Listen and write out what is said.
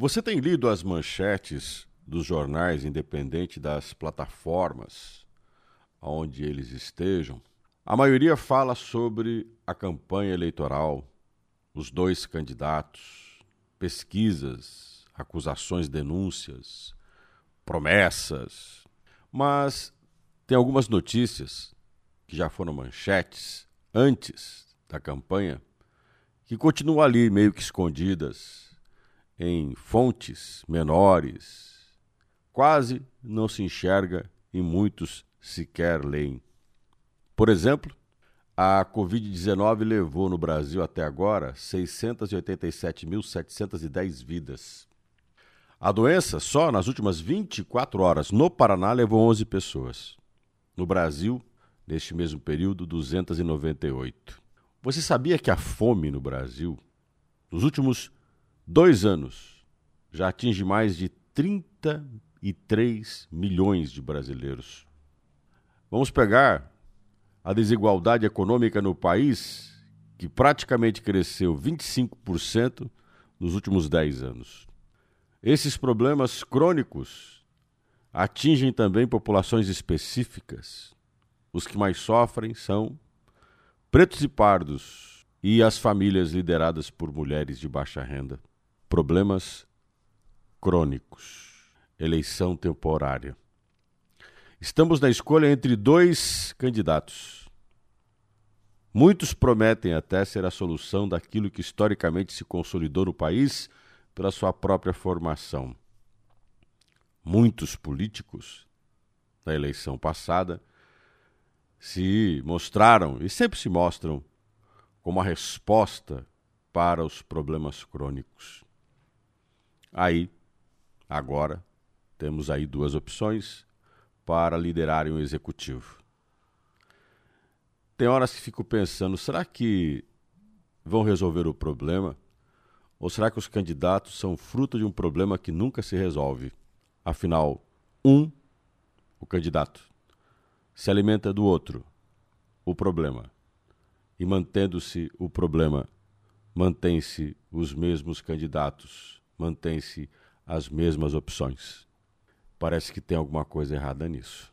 Você tem lido as manchetes dos jornais, independente das plataformas onde eles estejam? A maioria fala sobre a campanha eleitoral, os dois candidatos, pesquisas, acusações, denúncias, promessas. Mas tem algumas notícias que já foram manchetes antes da campanha que continuam ali meio que escondidas em fontes menores, quase não se enxerga e muitos sequer leem. Por exemplo, a Covid-19 levou no Brasil até agora 687.710 vidas. A doença, só nas últimas 24 horas, no Paraná, levou 11 pessoas. No Brasil, neste mesmo período, 298. Você sabia que a fome no Brasil, nos últimos dois anos, já atinge mais de 33 milhões de brasileiros. Vamos pegar a desigualdade econômica no país, que praticamente cresceu 25% nos últimos 10 anos. Esses problemas crônicos atingem também populações específicas. Os que mais sofrem são pretos e pardos e as famílias lideradas por mulheres de baixa renda problemas crônicos, eleição temporária. Estamos na escolha entre dois candidatos. Muitos prometem até ser a solução daquilo que historicamente se consolidou no país pela sua própria formação. Muitos políticos, na eleição passada, se mostraram e sempre se mostram como a resposta para os problemas crônicos. Aí, agora, temos aí duas opções para liderarem o executivo. Tem horas que fico pensando, será que vão resolver o problema? Ou será que os candidatos são fruto de um problema que nunca se resolve? Afinal, um, o candidato, se alimenta do outro, o problema. E mantendo-se o problema, mantém-se os mesmos candidatos mantém-se as mesmas opções. Parece que tem alguma coisa errada nisso.